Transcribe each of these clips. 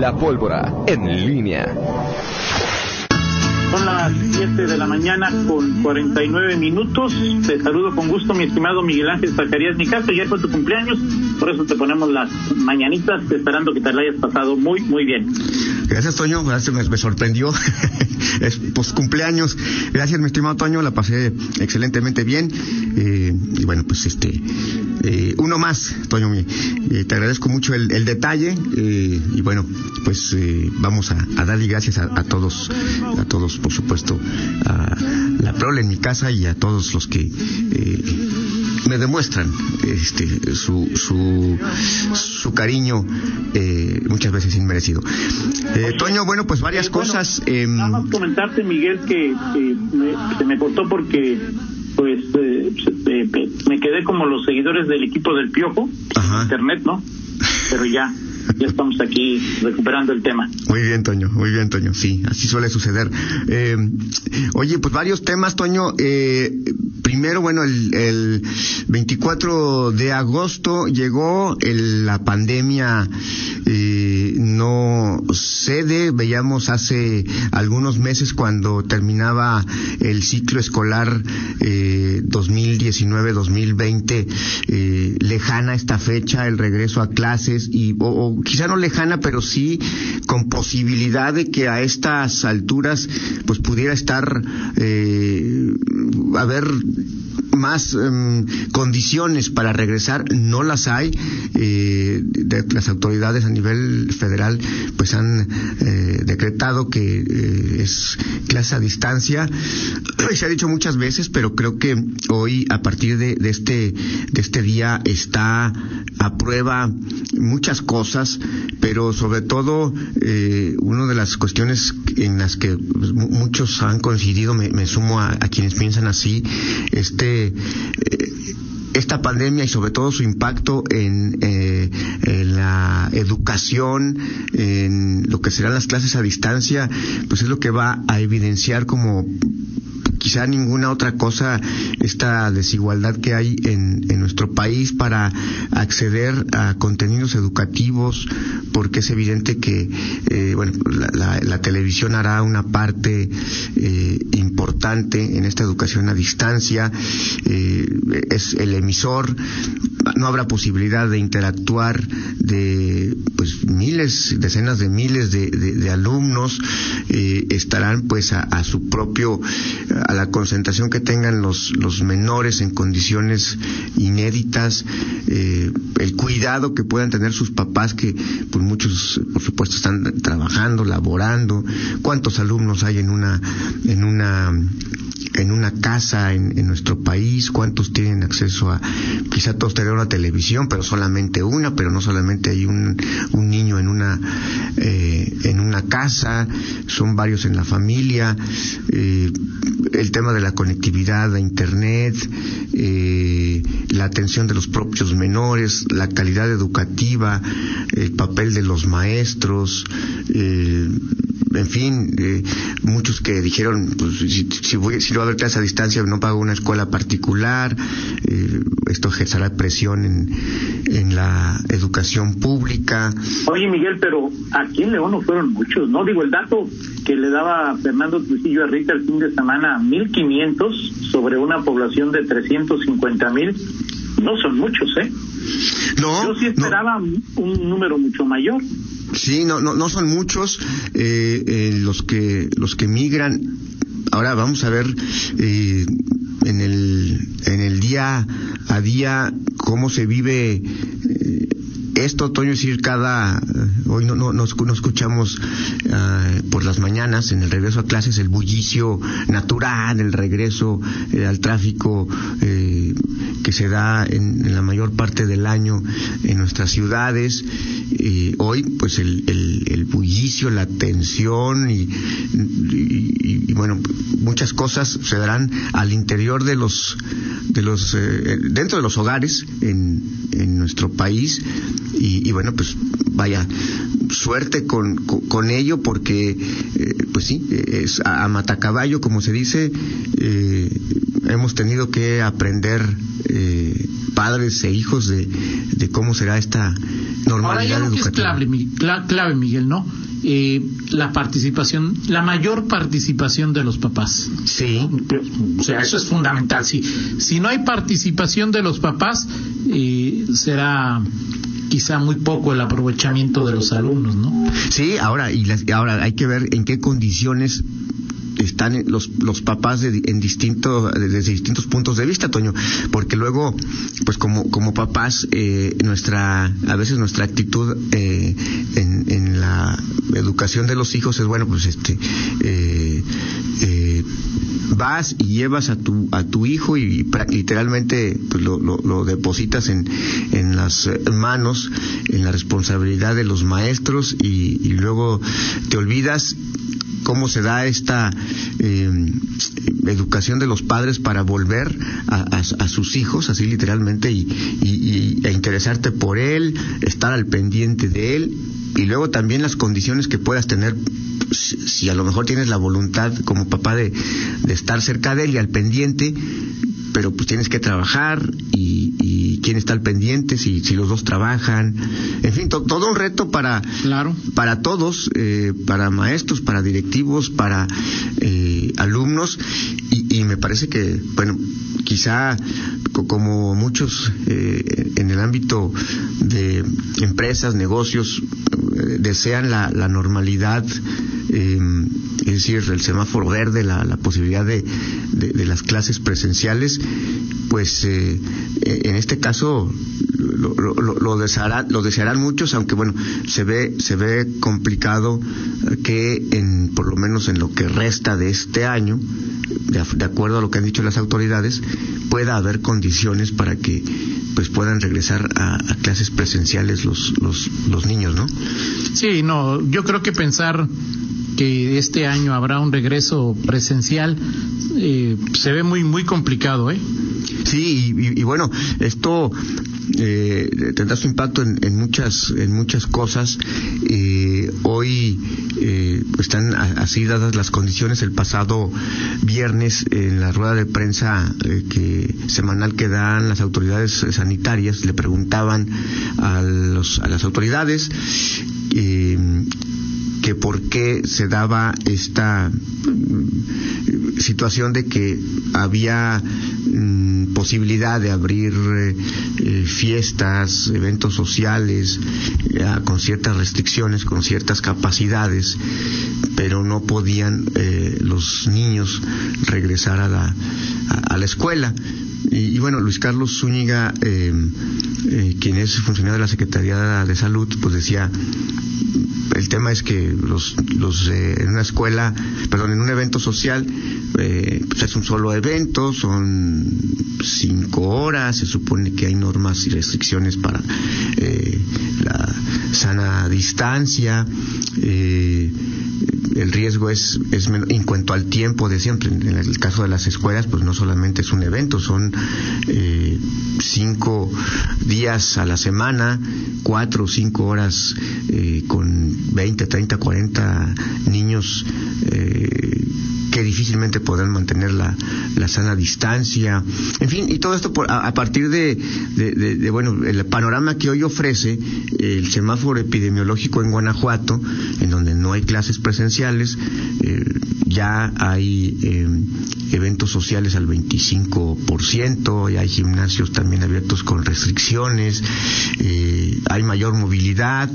La pólvora en línea. Son las 7 de la mañana con 49 minutos. Te saludo con gusto, mi estimado Miguel Ángel Zacarías Nicastro. Ya fue tu cumpleaños, por eso te ponemos las mañanitas, esperando que te la hayas pasado muy, muy bien. Gracias, Toño. Gracias, me, sorprendió. es pues cumpleaños. Gracias, mi estimado Toño. La pasé excelentemente bien. Eh, y bueno, pues este. Eh, uno más, Toño. eh, te agradezco mucho el, el detalle. eh, y bueno, pues vamos a, darle gracias a todos, a todos, por supuesto, a la prole en mi casa y a todos los que. eh, me demuestran este su su, su cariño eh, muchas veces inmerecido Eh, Toño bueno pues varias Eh, bueno, cosas em, Nada más comentarte, Miguel, que, que me- se me cortó porque pues eh, eh, me quedé como los seguidores del equipo del Piojo, Ajá. internet, ¿no? Pero ya, ya estamos aquí recuperando el tema. Muy bien, Toño, muy bien, Toño. Sí, así suele suceder. Eh, oye, pues varios temas, Toño. Eh, primero, bueno, el, el 24 de agosto llegó el- la pandemia, eh, no cede. Veíamos hace algunos meses cuando terminaba el ciclo escolar eh, 2019-2020, eh, lejana esta fecha, el regreso a clases, y, o, o quizá no lejana, pero sí con posibilidad de que a estas alturas pues pudiera estar, eh, haber más em, condiciones para regresar no las hay eh, las autoridades a nivel federal pues han eh, decretado que eh, es clase a distancia. Se ha dicho muchas veces pero creo que hoy a partir de, este de este día está a prueba muchas cosas pero sobre todo eh, una de las cuestiones en las que pues, mu- muchos han coincidido me, sumo a, a quienes piensan así este eh, esta pandemia y sobre todo su impacto eh, en la educación, en lo que serán las clases a distancia, pues es lo que va a evidenciar como quizá ninguna otra cosa esta desigualdad que hay en, en nuestro país para acceder a contenidos educativos porque es evidente que eh, bueno la, televisión hará una parte eh, importante en esta educación a distancia eh, es el emisor no habrá posibilidad de interactuar de pues miles decenas de miles de, de- de alumnos eh, estarán pues a, a su propio a la concentración que tengan los, los menores en condiciones inéditas, eh, el cuidado que puedan tener sus papás que pues muchos por supuesto están trabajando, laborando, cuántos alumnos hay en una en una en una casa en, en nuestro país, cuántos tienen acceso a, quizá todos tienen una televisión, pero solamente una, pero no solamente hay un, un niño en una, eh, en una casa, son varios en la familia, eh, el tema de la conectividad a internet, eh, la atención de los propios menores, la calidad educativa, el papel de los maestros, eh, en fin, eh, muchos que dijeron, pues si, si, voy, si no va a haber clase a distancia, no pago una escuela particular, eh, esto ejercerá presión en, en la educación pública. Oye, Miguel, pero aquí en León no fueron muchos, ¿no? Digo, el dato que le daba Fernando Trujillo a Rita el fin de semana, 1.500 sobre una población de 350.000, no son muchos, ¿eh? No, Yo sí esperaba no. un número mucho mayor. Sí, no, no, no son muchos eh, eh, los que los que migran. Ahora vamos a ver eh, en el en el día a día cómo se vive eh, esto, Toño, es decir, cada eh, hoy no, no, no, no escuchamos eh, por las mañanas en el regreso a clases el bullicio natural, el regreso al tráfico eh, se da en, en la mayor parte del año en nuestras ciudades. Eh, hoy, pues el, el, el bullicio, la tensión y, y- y, bueno, muchas cosas se darán al interior de los, de los, eh, dentro de los hogares en, en nuestro país y, bueno, pues vaya suerte con, con, ello porque, eh, pues sí, es a, a matacaballo, como se dice, eh, hemos tenido que aprender eh, padres e hijos de, de cómo será esta normalidad Ahora, que es clave, clave, Miguel, ¿no? Eh, la participación, la mayor participación de los papás. Sí. O sea, eso es fundamental. Si, si no hay participación de los papás, eh, será quizá muy poco el aprovechamiento de los alumnos, ¿no? Sí, ahora y ahora hay que ver en qué condiciones están los, los papás de, en distinto, desde distintos puntos de vista, Toño, porque luego, pues como, como papás, eh, nuestra, a veces nuestra actitud eh, en, en, la educación de los hijos es, bueno, pues este, eh, eh vas y llevas a tu, a tu hijo y literalmente pues, lo, lo, lo, depositas en, en las manos, en la responsabilidad de los maestros y, y luego te olvidas cómo se da esta eh, educación de los padres para volver a, sus hijos, así literalmente, y, y, e interesarte por él, estar al pendiente de él, y luego también las condiciones que puedas tener si, a lo mejor tienes la voluntad como papá de, de, estar cerca de él y al pendiente, pero pues tienes que trabajar y, y quién está al pendiente, si, si los dos trabajan, en fin, todo un reto para, claro. para todos, eh, para maestros, para directivos, para eh, alumnos, y, y me parece que, bueno, quizá como muchos eh, en el ámbito de empresas, negocios, eh, desean la, la normalidad, eh, es decir, el semáforo verde, la, posibilidad de, de, las clases presenciales, pues eh, en este caso lo, lo, lo, desearán, lo desearán muchos, aunque bueno, se ve, se ve complicado que en, por lo menos en lo que resta de este año, de, de acuerdo a lo que han dicho las autoridades, pueda haber condiciones para que pues puedan regresar a, a clases presenciales los, los, los niños, ¿no? Sí, no, yo creo que pensar que este año habrá un regreso presencial eh, se ve muy muy complicado, ¿eh? Sí, y, y bueno, esto eh, tendrá su impacto en, muchas en muchas cosas. Eh, hoy eh, están así dadas las condiciones. El pasado viernes en la rueda de prensa eh, que semanal que dan las autoridades sanitarias le preguntaban a, los, a las autoridades eh, por qué se daba esta situación de que había mm, posibilidad de abrir eh, fiestas, eventos sociales, ya, con ciertas restricciones, con ciertas capacidades, pero no podían eh, los niños regresar a la, escuela. Y, bueno, Luis Carlos Zúñiga, eh, eh, quien es funcionario de la Secretaría de Salud, pues decía, tema es que los, los eh, en una escuela, perdón, en un evento social, eh, pues es un solo evento, son cinco horas, se supone que hay normas y restricciones para eh, la sana distancia, eh, el riesgo es, es en cuanto al tiempo de siempre. En el caso de las escuelas, pues no solamente es un evento, son eh, cinco días a la semana, cuatro o cinco horas eh, con 20, 30, 40 niños eh, que difícilmente podrán mantener la, la, sana distancia. En fin, y todo esto por, a, partir de, bueno, el panorama que hoy ofrece el semáforo epidemiológico en Guanajuato, en donde no hay clases presenciales, eh, ya hay eh, eventos sociales al 25%, y hay gimnasios también abiertos con restricciones, eh, hay mayor movilidad,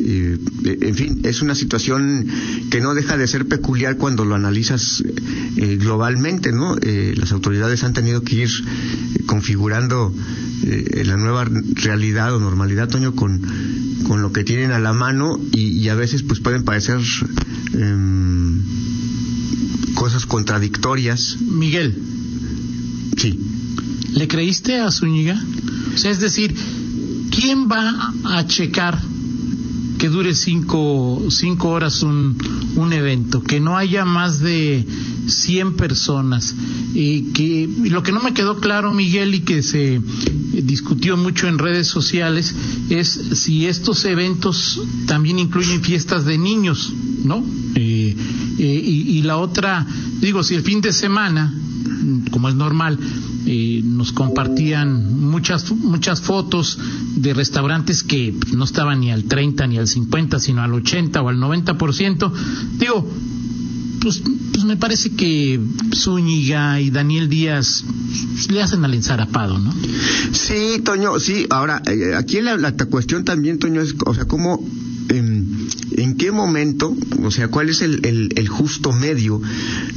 en fin, es una situación que no deja de ser peculiar cuando lo analizas eh, globalmente, ¿no? Eh, las autoridades han tenido que ir configurando eh, la nueva realidad o normalidad, Toño, con, con lo que tienen a la mano y, y a veces pues pueden parecer em, cosas contradictorias. Miguel. Sí. ¿Le creíste a Zúñiga? O sea, es decir, ¿quién va a checar que dure cinco, cinco horas un, un evento, que no haya más de 100 personas. Y que lo que no me quedó claro, Miguel, y que se discutió mucho en redes sociales, es si estos eventos también incluyen fiestas de niños, ¿no? Eh, eh, y, y, la otra, digo, si el fin de semana como es normal, eh, nos compartían muchas, muchas fotos de restaurantes que no estaban ni al 30 ni al 50, sino al 80 o al 90%. Digo, pues, pues me parece que Zúñiga y Daniel Díaz le hacen al ensarapado, ¿no? Sí, Toño, sí. Ahora, eh, aquí la, la cuestión también, Toño, es, o sea, cómo en qué momento, o sea, cuál es el, el, justo medio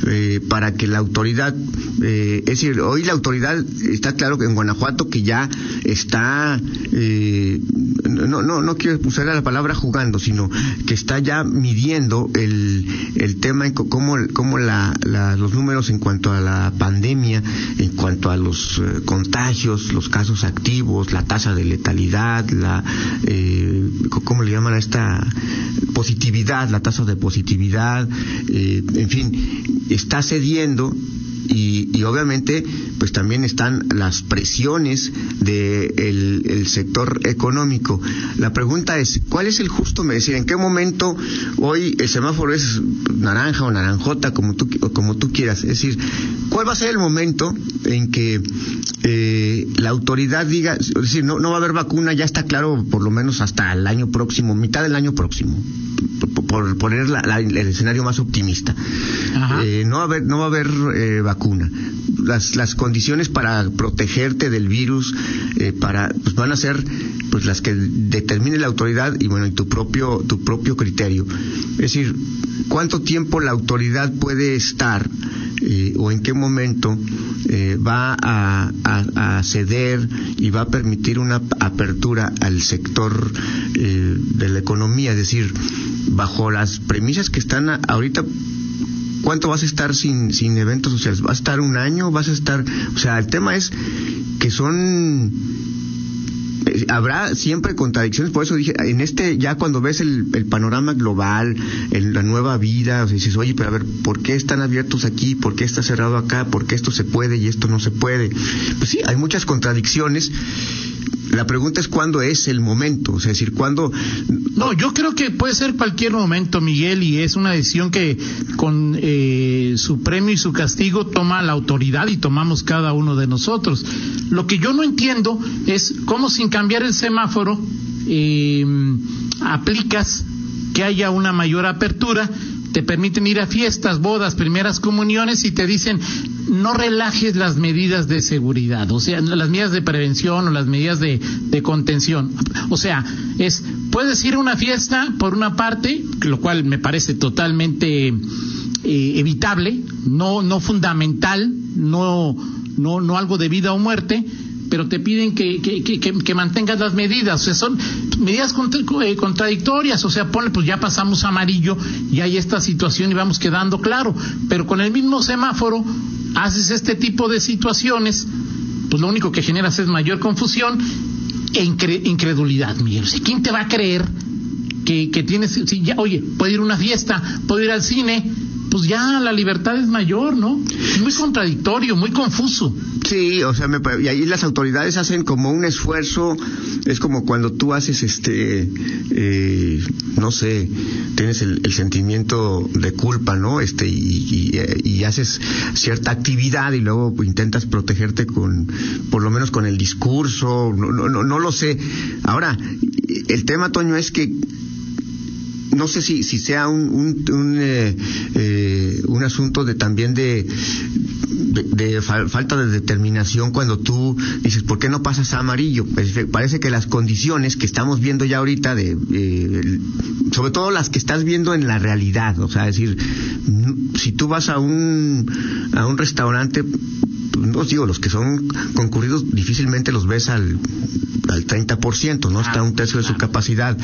eh, para que la autoridad, eh, es decir, hoy la autoridad está claro que en Guanajuato que ya está, eh, no, no, no quiero usar la palabra jugando, sino que está ya midiendo el, el tema, cómo, cómo la, los números en cuanto a la pandemia, en cuanto a los contagios, los casos activos, la tasa de letalidad, la, ¿cómo le llaman a esta positividad, la tasa de positividad, eh, en fin, está cediendo y, obviamente pues también están las presiones del de el sector económico. La pregunta es, ¿cuál es el justo decir ¿En qué momento hoy el semáforo es naranja o naranjota, como tú, como tú quieras? Es decir, ¿cuál va a ser el momento en que eh, la autoridad diga, es decir, no, no va a haber vacuna, ya está claro, por lo menos hasta el año próximo, mitad del año próximo, por poner el escenario más optimista. Eh, no va a haber, no va a haber eh, vacuna. Las, las condiciones para protegerte del virus eh, para pues van a ser pues las que determine la autoridad y bueno y tu propio tu propio criterio. Es decir, cuánto tiempo la autoridad puede estar o en qué momento va a, a, ceder y va a permitir una apertura al sector de la economía, es decir, bajo las premisas que están ahorita ¿cuánto vas a estar sin, sin eventos sociales? ¿Vas a estar un año? ¿Vas a estar...? O sea, el tema es que son... Eh, habrá siempre contradicciones, por eso dije, en este, ya cuando ves el, panorama global, en la nueva vida, o sea, dices, oye, pero a ver, ¿por qué están abiertos aquí? ¿Por qué está cerrado acá? ¿Por qué esto se puede y esto no se puede? Pues sí, hay muchas contradicciones la pregunta es cuándo es el momento, es decir, cuándo... No, yo creo que puede ser cualquier momento, Miguel, y es una decisión que con eh, su premio y su castigo toma la autoridad y tomamos cada uno de nosotros. Lo que yo no entiendo es cómo sin cambiar el semáforo eh, aplicas que haya una mayor apertura te permiten ir a fiestas, bodas, primeras comuniones y te dicen no relajes las medidas de seguridad, o sea, las medidas de prevención o las medidas de, contención. O sea, es, puedes ir a una fiesta por una parte, lo cual me parece totalmente eh, evitable, no, no fundamental, no, no, no algo de vida o muerte, pero te piden que, que, que, mantengas las medidas. O sea, son medidas eh, contradictorias. O sea, ponle, pues ya pasamos amarillo y hay esta situación y vamos quedando claro. Pero con el mismo semáforo haces este tipo de situaciones, pues lo único que generas es mayor confusión e incredulidad, Miguel. ¿Quién te va a creer que, que tienes, si ya, oye, puedo ir a una fiesta, puedo ir al cine? Pues ya la libertad es mayor, ¿no? Muy contradictorio, muy confuso. Sí, o sea, y ahí las autoridades hacen como un esfuerzo, es como cuando tú haces este, eh, no sé, tienes el, sentimiento de culpa, ¿no? Este, y, y, haces cierta actividad y luego intentas protegerte con, por lo menos con el discurso, no, no, no, no lo sé. Ahora, el tema, Toño, es que no sé si, si sea un, un, eh, eh, un, asunto de también de, de, falta de determinación cuando tú dices, ¿por qué no pasas a amarillo? Pues, parece que las condiciones que estamos viendo ya ahorita, de, eh, sobre todo las que estás viendo en la realidad, o sea, decir, si tú vas a un, a un restaurante, no digo, los que son concurridos difícilmente los ves al, al 30%, ¿no? Está un tercio de su capacidad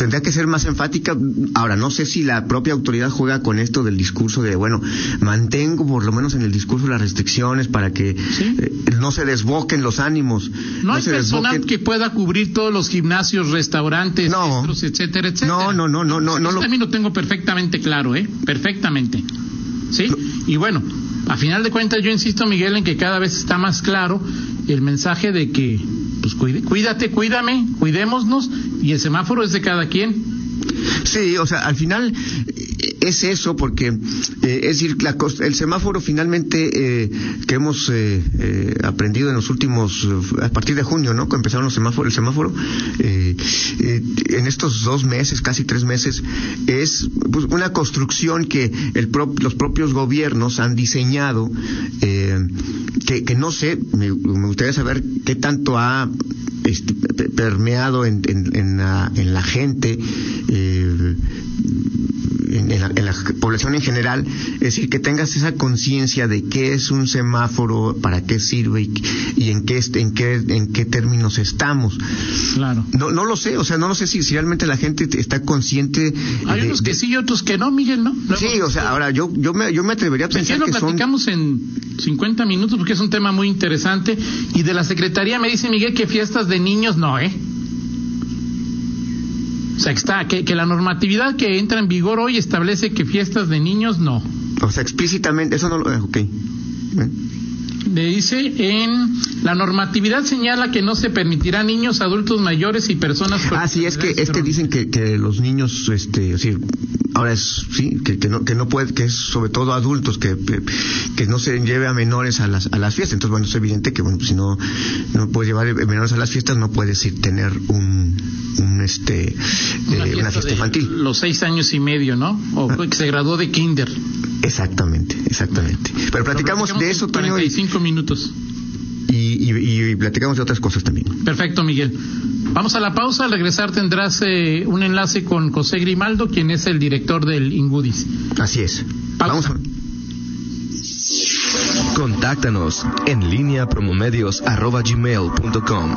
tendría que ser más enfática. Ahora, no sé si la propia autoridad juega con esto del discurso de, bueno, mantengo por lo menos en el discurso las restricciones para que eh, no se desboquen los ánimos. No, hay personal que pueda cubrir todos los gimnasios, restaurantes, etcétera, etcétera. No, no, no, no, no. no, lo... también lo tengo perfectamente claro, ¿eh? Perfectamente. ¿Sí? Y bueno, a final de cuentas yo insisto, Miguel, en que cada vez está más claro el mensaje de que cuídate, cuídame, cuidémonos y el semáforo es de cada quien. Sí, o sea, al final es eso, porque eh, es decir, la, el semáforo finalmente eh, que hemos eh, aprendido en los últimos, a partir de junio, ¿no? Cuando empezaron los semáforos, el semáforo, en estos dos meses, casi tres meses, es pues, una construcción que el los propios gobiernos han diseñado, que, que, no sé, me, gustaría saber qué tanto ha este, permeado en, en, en, la, en la gente. Eh, en, la, población en general, es decir, que tengas esa conciencia de qué es un semáforo, para qué sirve y, en qué en qué en qué términos estamos. Claro. No no lo sé, o sea, no lo sé si, realmente la gente está consciente. Hay unos que sí y otros que no, Miguel, ¿no? sí, o sea, ahora yo yo me yo me atrevería a pensar que lo platicamos en 50 minutos porque es un tema muy interesante y de la secretaría me dice Miguel que fiestas de niños no, ¿eh? O sea, que, está, que, que la normatividad que entra en vigor hoy establece que fiestas de niños no. O sea, explícitamente, eso no lo... Eh, ok. Le dice en la normatividad señala que no se permitirá niños, adultos mayores y personas con Ah, sí, es que es que dicen que, que los niños este, decir, ahora es sí, que, que, no que no puede que es sobre todo adultos que, que no se lleve a menores a las a las fiestas. Entonces, bueno, es evidente que bueno, si no no puedes llevar menores a las fiestas no puedes ir tener un un este una eh, fiesta, infantil. Los seis años y medio, ¿no? O ah. que se graduó de kinder. Exactamente, exactamente. Pero platicamos, de eso, Toño. 45 minutos. Y, y, y, platicamos de otras cosas también. Perfecto, Miguel. Vamos a la pausa. Al regresar tendrás eh, un enlace con José Grimaldo, quien es el director del Ingudis. Así es. Vamos a... Contáctanos en línea promomedios.com